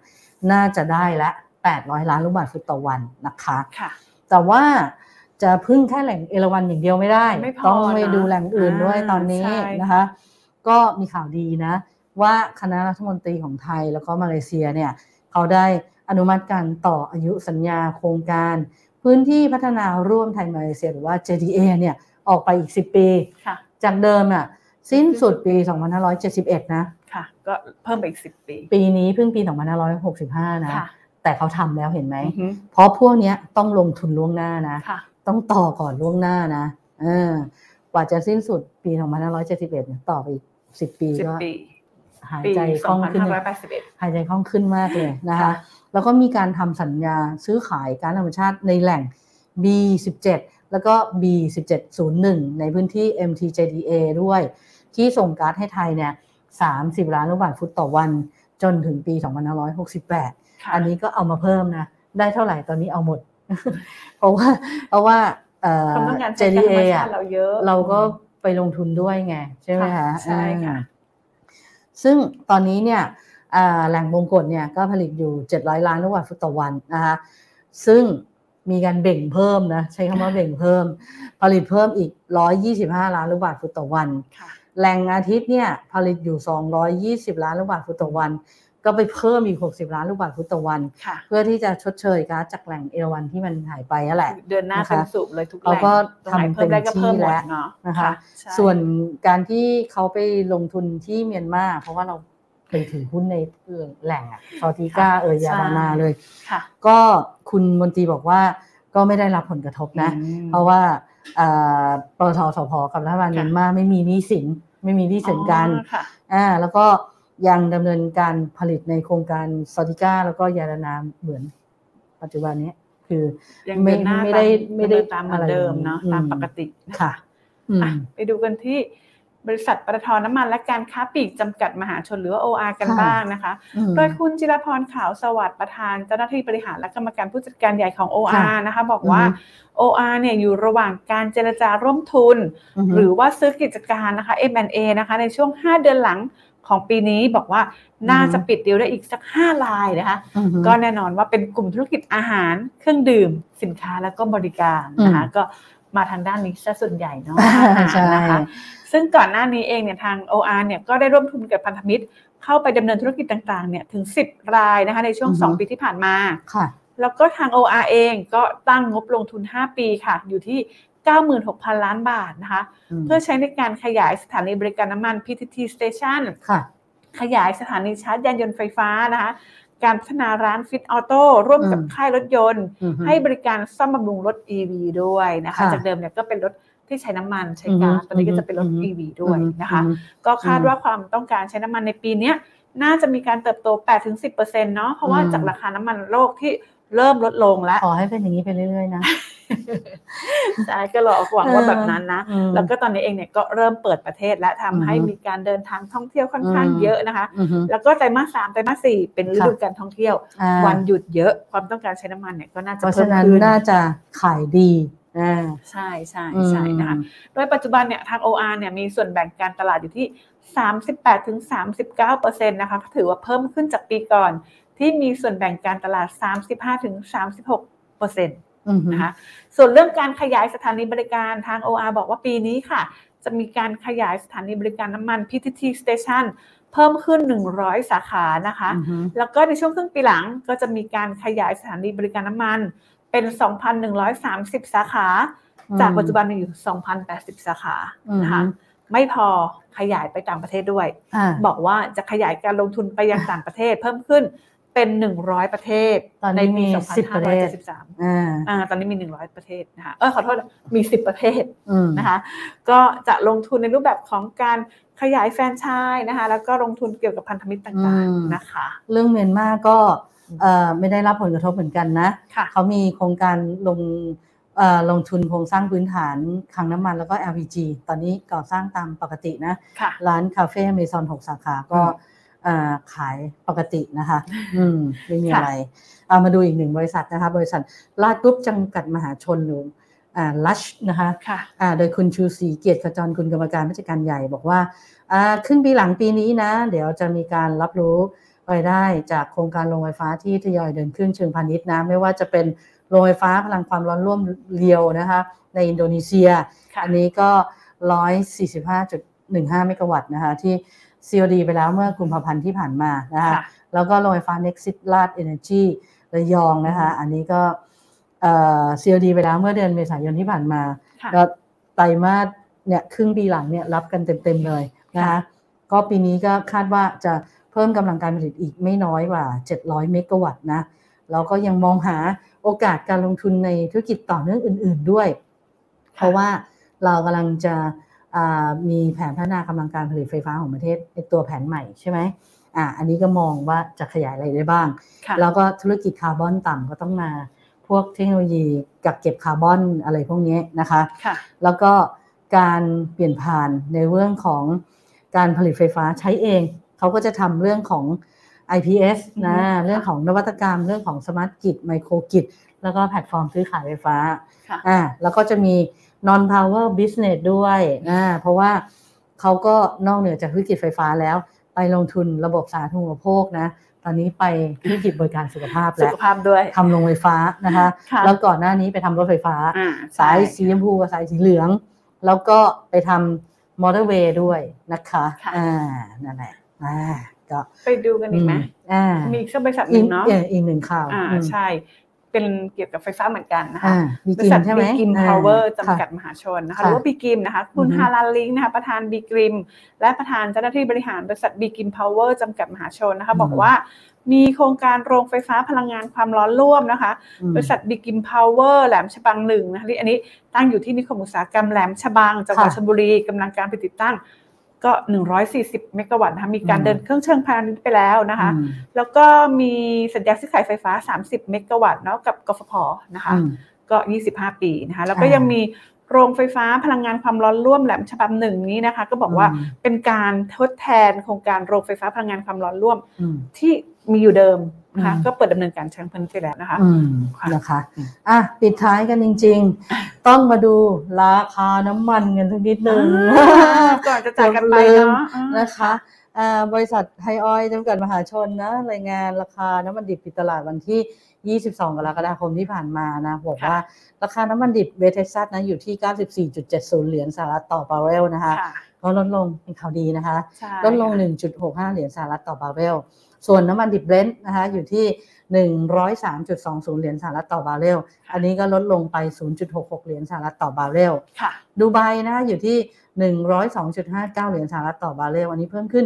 Speaker 5: น่าจะได้ละ 800 ล้านลูกบาศก์ฟุตต่อวันนะคะ
Speaker 6: ค่ะ
Speaker 5: แต่ว่าจะพึ่งแค่แหล่งเอราวันอย่างเดียวไม่ได้
Speaker 6: ไม่พอ
Speaker 5: ต้องไป
Speaker 6: นะ
Speaker 5: ดูแหล่งอื่นด้วย
Speaker 6: อ่า
Speaker 5: ตอนนี้
Speaker 6: ใช่
Speaker 5: นะคะ ก็มีข่าวดีนะ ว่าคณะรัฐมนตรีของไทยแล้วก็มาเลเซียเนี่ยเขาได้อนุมัติการต่ออายุสัญญาโครงการ พื้นที่พัฒนาร่วมไทยมาเลเซียหรือว่า JDA เนี่ยออกไปอีก 10 ปี
Speaker 6: ค่ะ
Speaker 5: จากเดิมอะสิ้นสุดปี 2571 นะ
Speaker 6: ค่ะ ก็เพิ่มไปอีกสิบปี
Speaker 5: ปีนี้เพิ่งปี 2565 นะ
Speaker 6: ค่ะ
Speaker 5: แต่เขาทำแล้วเห็นไหม
Speaker 6: อือฮึ
Speaker 5: เพราะพวกเนี้ยต้องลงทุนล่วงหน้านะ
Speaker 6: ค่ะ
Speaker 5: ต้องต่อก่อนล่วงหน้านะเออกว่าจะสิ้นสุดปี2571เนี่ยต่อไปอีก10ปี
Speaker 6: สิบ
Speaker 5: ก็
Speaker 6: ปี
Speaker 5: หาย
Speaker 6: ปี
Speaker 5: ใจค
Speaker 6: สอ
Speaker 5: ล่องง
Speaker 6: พัน
Speaker 5: ขึ้น
Speaker 6: ห้าร้อยแปดสิบเอ็ด
Speaker 5: หายใจคล่องขึ้นมากเลยนะคะ
Speaker 6: ค่ะ
Speaker 5: แล้วก็มีการทำสัญญาซื้อขายการธรรมชาติในแหล่ง B17 แล้วก็ B1701 ในพื้นที่ MTJDA ด้วย ที่ส่งก๊าซให้ไทยเนี่ย30 ล้านลูกบาศก์ฟุตต่อวันจนถึงปี 2568
Speaker 6: ค่ะ
Speaker 5: อันนี้ก็เอามาเพิ่มนะ ได้เท่าไหร่ตอนนี้เอาหมด เพราะว่าเพราะว่าเอ่อ
Speaker 6: ความต้องการใช้ก๊าซธร
Speaker 5: JDA
Speaker 6: รมชา
Speaker 5: อะ
Speaker 6: ติเราเยอะ
Speaker 5: เราก็ไปลงทุนด้วยไง ใช่ไหมคะ
Speaker 6: ใช่ค่ะ
Speaker 5: อ่าซึ่งตอนนี้เนี่ยอ่าแหล่งบงกฎเนี่ยก็ผลิตอยู่ 700 ล้านลูกบาศก์ฟุตต่อวันนะคะซึ่งมีการเบ่งเพิ่มนะใช้คำว่าเบ่งเพิ่ม ผลิตเพิ่มอีก 125 ล้านลูกบาศก์ฟุตต่อวัน
Speaker 6: ค่ะ
Speaker 5: แหล่งอาทิตย์เนี่ยผลิตอยู่ 220 ล้านลูกบาศก์ฟุตต่อวัน ก็ไปเพิ่มอีก 60 ล้านลูกบาศก์ฟุตต่อวัน
Speaker 6: ค่ะ
Speaker 5: เพื่อที่จะชดเชยก๊าซจากแหล่งเอราวันที่มันหายไปนั่นแหละ
Speaker 6: เดือนหน้า
Speaker 5: นะคะ
Speaker 6: เต็มสูบเลยทุกแห
Speaker 5: เรา
Speaker 6: ล่ง
Speaker 5: ก็
Speaker 6: ตรงไหน
Speaker 5: ทำ
Speaker 6: เพิ่มได้ก็เพิ่มหมด
Speaker 5: เต็มที่แล้ว
Speaker 6: เนาะ
Speaker 5: นะคะ
Speaker 6: ใช่
Speaker 5: ส่วนการที่เขาไปลงทุนที่เมียนมาเพราะว่าเราไปถือหุ้นในแหล่งอะซอติก้าเอยยาบานาเลย
Speaker 6: ค่ะ
Speaker 5: ก็คุณมนตรีบอกว่าก็ไม่ได้รับผลกระทบนะ
Speaker 6: อืม
Speaker 5: เพราะว่าเอ่อปตทสพกับรัฐบาล
Speaker 6: ค่ะ
Speaker 5: เมียนมาไม่มีหนี้สินไม่มีหนี้สินกัน
Speaker 6: อ๋อค่ะ
Speaker 5: อ่าแล้วก็ ยังดำเนินการผลิตในโครงการซอติก้าแล้วก็ยาดานาเหมือนปัจจุบันนี้คือ
Speaker 6: ยัง
Speaker 5: ไม่
Speaker 6: เดินหน้า
Speaker 5: ไม่ได้
Speaker 6: ตาม
Speaker 5: ไม่ได้
Speaker 6: ดำเนินตามเหมือนเดิมเนาะ
Speaker 5: อะไรอย่างนี้
Speaker 6: ตามปกติ
Speaker 5: ค่ะอืม
Speaker 6: อะไปดูกันที่บริษัทปตทน้ำมันและการค้าปลีกจำกัดมหาชนหรือว่า OR กัน
Speaker 5: ค่ะ
Speaker 6: บ้างนะคะ
Speaker 5: อืม
Speaker 6: โดยคุณจิรพรขาวสวัสดิ์ประธานเจ้าหน้าที่บริหารและกรรมการผู้จัดการใหญ่ของ OR
Speaker 5: ค่ะ
Speaker 6: นะคะ บอกว่า
Speaker 5: อือฮึ
Speaker 6: OR เนี่ยอยู่ระหว่างการเจรจาร่วมทุน
Speaker 5: อือฮึ
Speaker 6: หรือว่าซื้อกิจการนะคะ M&A นะคะในช่วง 5 เดือนหลัง ของปีนี้บอกว่าน่า
Speaker 5: อือฮึ
Speaker 6: จะปิดดีลได้อีกสัก5ลายนะคะ
Speaker 5: อือฮึ
Speaker 6: ก็แน่นอนว่าเป็นกลุ่มธุรกิจอาหารเครื่องดื่มสินค้าแล้วก็บริการนะคะ
Speaker 5: อืม
Speaker 6: ก็มาทางด้านนี้ซะส่วนใหญ่เนาะ
Speaker 5: ใช่
Speaker 6: นะคะซึ่งก่อนหน้านี้เองเนี่ยทาง OR เนี่ยก็ได้ร่วมทุนกับพันธมิตร เข้าไปดำเนินธุรกิจต่างๆเนี่ยถึง 10 รายนะคะในช่วง
Speaker 5: อือฮึ
Speaker 6: 2ปีที่ผ่านมา
Speaker 5: ค่ะ
Speaker 6: แล้วก็ทาง OR เองก็ตั้งงบลงทุน 5 ปีค่ะ อยู่ที่ 96,000 ล้านบาทนะคะ
Speaker 5: ม
Speaker 6: เพื่อใช้ในการขยายสถานีบริการน้ำมัน PTT Station
Speaker 5: ค่ะ
Speaker 6: ขยายสถานีชาร์จยานยนต์ไฟฟ้านะคะ การพัฒนาร้านฟิตออโต้ร่วมกับ
Speaker 5: อืม
Speaker 6: ค่ายรถยนต์
Speaker 5: อือฮึ
Speaker 6: ให้บริการซ่อมบำรุงรถ EV ด้วยนะคะ
Speaker 5: ค่ะ
Speaker 6: จากเดิมเนี่ยก็เป็นรถที่ใช้น้ำมันใช้
Speaker 5: อือฮึ
Speaker 6: ก๊าซตอนนี้ก็จะเป็นรถ
Speaker 5: อือฮึ
Speaker 6: EV ด้วยนะคะ
Speaker 5: อืม
Speaker 6: ก็คาด
Speaker 5: อืม
Speaker 6: ว่าความต้องการใช้น้ำมันในปีเนี้ยน่าจะมีการเติบโต 8-10%เนาะเพราะว่า
Speaker 5: อืม
Speaker 6: จากราคาน้ำมันโลกที่ เริ่มลดลงแล้ว
Speaker 5: ขอให้เป็นอย่างนี้ไปเรื่อยๆนะ
Speaker 6: ใช่ก็รอหวังว่าแบบนั้นนะ
Speaker 5: อืม
Speaker 6: แล้วก็ตอนนี้เองเนี่ยก็เริ่มเปิดประเทศและทำให้
Speaker 5: อือฮึ
Speaker 6: มีการเดินทางท่องเที่ยวค่อนข้าง
Speaker 5: อืม
Speaker 6: เยอะนะคะ
Speaker 5: อือฮึ
Speaker 6: แล้วก็ไตรมาสสามไตรมาสสี่เป็นฤดูการท่องเที่ยว
Speaker 5: อ่า
Speaker 6: วันหยุดเยอะความต้องการใช้น้ำมันเนี่ยก็น่าจะ
Speaker 5: เพราะ
Speaker 6: เพิ่
Speaker 5: ฉะ
Speaker 6: ม
Speaker 5: นั้น
Speaker 6: ขึ้น
Speaker 5: น่าจะขายดีอ่า
Speaker 6: ใช่ใช่ใช่นะคะ
Speaker 5: อืม
Speaker 6: โดยปัจจุบันเนี่ยทาง OR เนี่ยมีส่วนแบ่งการตลาดอยู่ที่ 38ถึง39%นะคะก็ถือว่าเพิ่มขึ้นจากปีก่อน ที่มีส่วนแบ่งการตลาด 35ถึง36%
Speaker 5: อือฮึ
Speaker 6: นะคะส่วนเรื่องการขยายสถานีบริการทาง OR บอกว่าปีนี้ค่ะ จะมีการขยายสถานีบริการน้ำมัน PTT Station เพิ่มขึ้น 100 สาขานะคะ
Speaker 5: อือฮึ
Speaker 6: แล้วก็ในช่วงครึ่งปีหลังก็จะมีการขยายสถานีบริการน้ำมันเป็น 2,130 สาขา
Speaker 5: อืม
Speaker 6: จากปัจจุบันมีอยู่ 2,080 สาขานะคะ
Speaker 5: อือฮึ
Speaker 6: ไม่พอขยายไปต่างประเทศด้วย
Speaker 5: อ่า
Speaker 6: บอกว่าจะขยายการลงทุนไปยังต่างประเทศเพิ่มขึ้น เป็น 100 ประเทศ
Speaker 5: ตอน
Speaker 6: ใน
Speaker 5: นี้
Speaker 6: ปี
Speaker 5: มีสิบประเทศ
Speaker 6: 2573
Speaker 5: อ่า
Speaker 6: อ่าตอนนี้มี 100 ประเทศนะคะเออขอโทษนะมี 10 ประเทศ
Speaker 5: อืม
Speaker 6: นะคะก็จะลงทุนในรูปแบบของการขยายแฟรนไชส์นะคะแล้วก็ลงทุนเกี่ยวกับพันธมิตรต่าง
Speaker 5: อืม
Speaker 6: ๆนะคะ
Speaker 5: เรื่องเมียนมาก็เอ่อไม่ได้รับผลกระทบเหมือนกันนะ
Speaker 6: ค่ะ
Speaker 5: เขามีโครงการลงเอ่อลงทุนโครงสร้างพื้นฐานคลังน้ำมันแล้วก็ LPG ตอนนี้ก่อสร้างตามปกตินะ
Speaker 6: ค่ะ
Speaker 5: ร้านคาเฟ่เมซอนหกสาขาก็เอ่อ ขายปกตินะคะ อืมไม่มี
Speaker 6: ค่ะ
Speaker 5: อะไรเอามาดูอีกหนึ่งบริษัทนะคะ บริษัทลาดกรุ๊ปจำกัดมหาชนหรืออ่าลัชนะคะ
Speaker 6: ค่ะ
Speaker 5: อ่าโดยคุณชูศรีเกียรติขจรคุณกรรมการผู้จัดการใหญ่บอกว่าอ่าครึ่งปีหลังปีนี้นะ เดี๋ยวจะมีการรับรู้รายได้จากโครงการโรงไฟฟ้าที่ทยอยเดินขึ้นเชิงพาณิชย์นะ ไม่ว่าจะเป็นโรงไฟฟ้าพลังความร้อนร่วมเรียวนะคะ ในอินโดนีเซีย
Speaker 6: ค่ะ
Speaker 5: อันนี้ก็ 145.15 เมกะวัตต์นะคะที่ COD ไปแล้วเมื่อกุมภาพันธ์ที่ผ่านมานะคะ
Speaker 6: ค่ะ
Speaker 5: แล้วก็โรงไฟฟ้า Nexit ลาด Energy ระยองนะคะ อันนี้ก็เอ่อ COD ไปแล้วเมื่อเดือนเมษายนที่ผ่านมา
Speaker 6: ค่ะ
Speaker 5: ก็ไตรมาสเนี่ยครึ่งปีหลังเนี่ยรับกันเต็มๆเลยนะคะ
Speaker 6: ค่ะ
Speaker 5: ก็ปีนี้ก็คาดว่าจะเพิ่มกำลังการผลิตอีกไม่น้อยกว่า 700 เมกะวัตต์นะแล้วก็ยังมองหาโอกาสการลงทุนในธุรกิจต่อเนื่องอื่น ๆด้วย เพราะว่าเรากำลังจะอ่า มีแผนพัฒนากำลังการผลิตไฟฟ้าของประเทศในตัวแผนใหม่ใช่ไหมอ่าอันนี้ก็มองว่าจะขยายอะไรได้บ้าง
Speaker 6: ค่ะ
Speaker 5: แล้วก็ธุรกิจคาร์บอนต่ำก็ต้องมาพวกเทคโนโลยีกักเก็บคาร์บอนอะไรพวกนี้นะคะ
Speaker 6: ค่ะ
Speaker 5: แล้วก็การเปลี่ยนผ่านในเรื่องของการผลิตไฟฟ้าใช้เอง เขาก็จะทำเรื่องของ IPS นะ
Speaker 6: อือฮึ
Speaker 5: เรื่องของนวัตกรรม เรื่องของ smart grid micro grid แล้วก็แพลตฟอร์มซื้อขายไฟฟ้า
Speaker 6: ค่ะ
Speaker 5: อ่าแล้วก็จะมี non power business ด้วยอ่าเพราะว่าเขาก็นอกเหนือจากธุรกิจไฟฟ้าแล้ว ไปลงทุนระบบสาธารณูปโภคนะตอนนี้ไปธุรกิจบริการสุขภาพ
Speaker 6: สุ
Speaker 5: แล้ว
Speaker 6: ขภาพด้วย
Speaker 5: ทำโรงไฟฟ้านะคะ
Speaker 6: ค่ะ
Speaker 5: แล้วก่อนหน้านี้ไปทำรถไฟฟ้า
Speaker 6: อ่า
Speaker 5: สาย
Speaker 6: ใช่
Speaker 5: สีชมพูกับสายสีเหลือง แล้วก็ไปทำมอเตอร์เวย์ด้วยนะคะ
Speaker 6: ค่ะ
Speaker 5: อ่านั่นแหละอ่าก็
Speaker 6: ไปดูกันอีกไหม
Speaker 5: อ่า
Speaker 6: มีอีกสักบริษัทห
Speaker 5: อี
Speaker 6: นึ่
Speaker 5: ก
Speaker 6: งเนาะ
Speaker 5: เอออีกหนึ่งข่าว
Speaker 6: อ่า
Speaker 5: อืม
Speaker 6: ใช่ เป็นเกี่ยวกับไฟฟ้าเหมือนกันนะคะ
Speaker 5: อ่าบี
Speaker 6: บริ
Speaker 5: กิม
Speaker 6: ษัท
Speaker 5: ใช่ไหม
Speaker 6: บีกิม
Speaker 5: อ่
Speaker 6: พาวเวอร์
Speaker 5: ค่ะ
Speaker 6: จำกัดมหาชนนะคะ
Speaker 5: ค่ะ
Speaker 6: หรือว่าบีกิมนะคะคุณ
Speaker 5: อือฮึ
Speaker 6: ฮาราลิงนะคะประธานบีกิมและประธานเจ้าหน้าที่บริหารบริษัทบีกริมพาวเวอร์จำกัดมหาชนนะคะ
Speaker 5: อือฮึ
Speaker 6: บอกว่ามีโครงการโรงไฟฟ้าพลังงานความร้อนร่วมนะคะ
Speaker 5: อืม
Speaker 6: บริษัทบีกริมพาวเวอร์แหลมฉบังหนึ่งนะคะที่อันนี้ตั้งอยู่ที่นิคมอุตสาหกรรมแหลมฉบังจังหวัด
Speaker 5: ค่ะ
Speaker 6: ชลบุรีกำลังการไปติดตั้ง ก็ 140 เมกะวัตต์นะคะมีการ
Speaker 5: อืม
Speaker 6: เดินเครื่องเชิงพาณิชย์ไปแล้วนะคะ
Speaker 5: อืม
Speaker 6: แล้วก็มีสัญญาซื้อขายไฟฟ้า 30 เมกะวัตต์เนาะกับกฟผนะคะ
Speaker 5: อืม
Speaker 6: ก็ 25 ปีนะคะ แล้วก็
Speaker 5: อ่ายั
Speaker 6: ยังมีโรงไฟฟ้าพลังงานความร้อนร่วมแหลมฉบับหนึ่งนี้นะคะ ก็บอกว่า
Speaker 5: อืม
Speaker 6: เป็นการทดแทนโครงการโรงไฟฟ้าพลังงานความร้อนร่วม
Speaker 5: อืม
Speaker 6: ที่มีอยู่เดิม นะคะ
Speaker 5: อืม
Speaker 6: ก็เปิดดำเนินการใช้พื้นที่แล้วนะคะ
Speaker 5: อืม
Speaker 6: ค่ะ
Speaker 5: นะคะอะปิดท้ายกันจริง ๆ ต้องมาดูราคาน้ำมันกันสักนิดหนึ่ง
Speaker 6: อ่าก่อนจะจากกันไปเนาะอ่า
Speaker 5: นะคะอ่าบริษัทไทยออยล์จำกัดมหาชนนะรายงานราคาน้ำมันดิบปิดตลาดวันที่ 22 กรกฎาคมที่ผ่านมานะบอกว่าราคาน้ำมันดิบเวสเท็กซัสนะอยู่ที่ 94.70 เหรียญสหรัฐต่อบาร์เรลนะคะ
Speaker 6: ค่ะ
Speaker 5: ก็ลดลงเป็นข่าวดีนะคะ
Speaker 6: ใช่
Speaker 5: ลดลง 1.65 เหรียญสหรัฐต่อบาร์เรล ส่วนน้ำมันดิบเบรนท์นะคะอยู่ที่ 103.20 เหรียญสหรัฐต่อบาร์เรล อันนี้ก็ลดลงไป 0.66 เหรียญสหรัฐต่อบาร์เรล
Speaker 6: ค่ะ
Speaker 5: ดูไบนะคะอยู่ที่ 102.59 เหรียญสหรัฐต่อบาร์เรล อันนี้เพิ่มขึ้น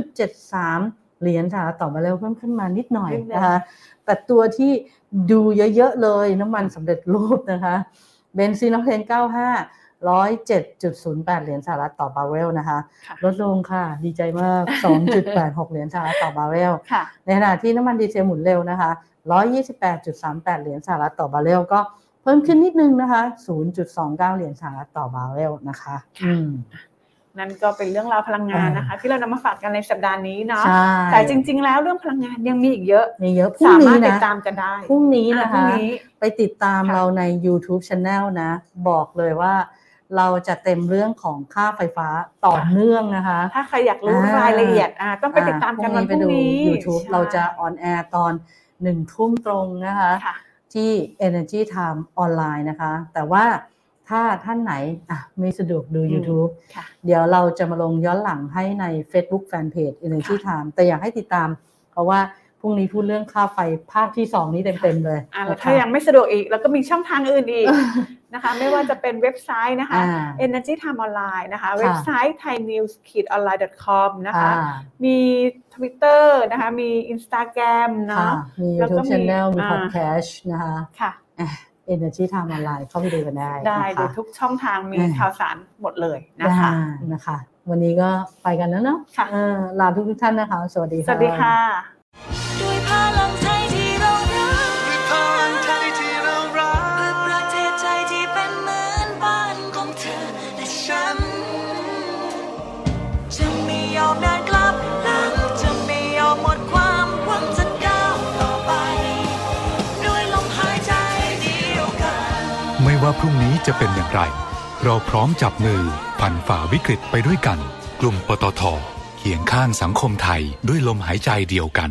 Speaker 5: 0.73เหรียญสหรัฐต่อบาร์เรลเพิ่มขึ้นมานิดหน่อย
Speaker 6: นิดนึง
Speaker 5: นะคะ แต่ตัวที่ดูเยอะๆเลยน้ำมันสำเร็จรูปนะคะ เบนซินออกเทน95 107.08 เหรียญสหรัฐต่อบาร์เรลนะคะ
Speaker 6: ค่ะ
Speaker 5: ลดลงค่ะ ดีใจมาก 2.86 เหรียญสหรัฐต่อบาร์เรล
Speaker 6: ค่ะ
Speaker 5: ในขณะที่น้ำมันดีเซลหมุนเร็วนะคะ 128.38 เหรียญสหรัฐต่อบาร์เรล ก็เพิ่มขึ้นนิดนึงนะคะ 0.29 เหรียญสหรัฐต่อบาร์เรลนะคะอืม
Speaker 6: นั่นก็เป็นเรื่องราวพลังงานนะคะ ที่เรานำมาฝากกันในสัปดาห์นี้เนาะ
Speaker 5: ใช่
Speaker 6: แต่จริง ๆ แล้วเรื่องพลังงานยังมีอีกเยอะ
Speaker 5: มีเยอะพรุ่ง
Speaker 6: สา
Speaker 5: นี้
Speaker 6: มารถติ
Speaker 5: นะ
Speaker 6: ดตามกันได้
Speaker 5: พรุ่งนี้
Speaker 6: อ่า
Speaker 5: นะ
Speaker 6: พรุ่ง
Speaker 5: คะ
Speaker 6: นี้
Speaker 5: ไปติดตาม
Speaker 6: ค่ะ
Speaker 5: เราใน YouTube Channel นะ บอกเลยว่า เราจะเต็มเรื่องของค่าไฟฟ้าต่อเนื่องนะคะ
Speaker 6: ถ้าใครอยากรู้
Speaker 5: อ่าร
Speaker 6: รายละเอียดอ่าต้องไปติดตามกันวันพ
Speaker 5: ไป
Speaker 6: รุ่ง
Speaker 5: ดู
Speaker 6: นี้
Speaker 5: YouTube
Speaker 6: ใช่
Speaker 5: เราจะออนแอร์ตอนหนึ่งทุ่มตรงนะคะ
Speaker 6: ค่ะ
Speaker 5: ที่ Energy Time ออนไลน์นะคะ แต่ว่าถ้าท่านไหนอะไม่สะดวกดู
Speaker 6: อืม
Speaker 5: YouTube
Speaker 6: ค่ะ
Speaker 5: เดี๋ยวเราจะมาลงย้อนหลังให้ใน Facebook Fanpage Energy Time แต่อยากให้ติดตาม เพราะว่า พรุ่งนี้พูดเรื่องค่าไฟภาคที่ 2 นี้เต็มๆเลย
Speaker 6: อ่าแล้ว
Speaker 5: นะคะ
Speaker 6: ถ้ายังไม่สะดวกอีก แล้วก็มีช่องทางอื่นอีกนะคะ ไม่ว่าจะเป็นเว็บไซต์นะคะ
Speaker 5: อ่า
Speaker 6: Energy Time Online นะคะ เว็บไซต์ thainews online com นะคะ
Speaker 5: อ่า
Speaker 6: มี Twitter นะคะ มี Instagram เนาะ
Speaker 5: ค่ะมี
Speaker 6: แล้วก็
Speaker 5: YouTube
Speaker 6: มี
Speaker 5: Channel มี
Speaker 6: อ่า
Speaker 5: Podcast นะคะ
Speaker 6: ค่ะ
Speaker 5: อะ Energy Time ออนไลน์เข้าไปดูกันได้
Speaker 6: ได้
Speaker 5: นะ
Speaker 6: โด
Speaker 5: คะ
Speaker 6: ยทุกช่องทางมี
Speaker 5: อืม
Speaker 6: ข่าวสารหมดเลยนะคะ
Speaker 5: ได้นะคะ วันนี้ก็ไปกันแล้วเนาะ
Speaker 6: ค่ะ
Speaker 5: เออลาทุกๆท่านนะคะ สวัสดี
Speaker 6: ส
Speaker 5: ค่ะ
Speaker 6: วัสดีค่ะ
Speaker 2: ด้วยพลังไทยที่เรารัก
Speaker 3: ด้วยพลังไทยที่เรารัก
Speaker 2: เพื่อประเทศไทยที่เป็นเหมือนบ้านของเธอและฉัน จะไม่ยอมเดินกลับหลังจะไม่ยอมหมดความหวังจะก้าวต่อไป ด้วยลมหายใจเดียวกัน
Speaker 4: ไม่ว่าพรุ่งนี้จะเป็นอย่างไร เราพร้อมจับมือผ่านฝ่าวิกฤตไปด้วยกัน กลุ่มปตทเคียงข้างสังคมไทยด้วยลมหายใจเดียวกัน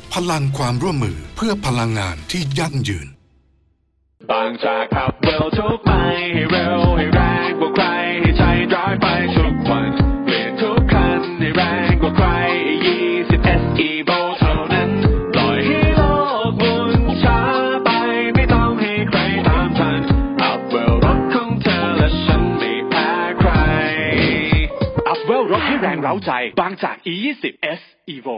Speaker 7: พลังความร่วมมือเพื่อพลังงานที่ยั่งยืน
Speaker 8: บางจากขับเร็วทุกไปให้เร็วให้แรงกว่าใครให้ใจร้ายไปทุกวันเปลี่ยนทุกคันให้แรงกว่าใคร20 SE v o เท่านั้นปล่อยให้โลกหมุนช้าไปไม่ต้องให้ใครตามทัน up level รถของเธอและฉันไม่แพ้ใคร up level รถให้แรงเร้าใจ บางจาก E20 S Evo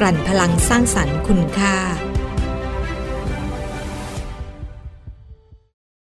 Speaker 9: กลั่นพลังสร้างสรรค์คุณค่า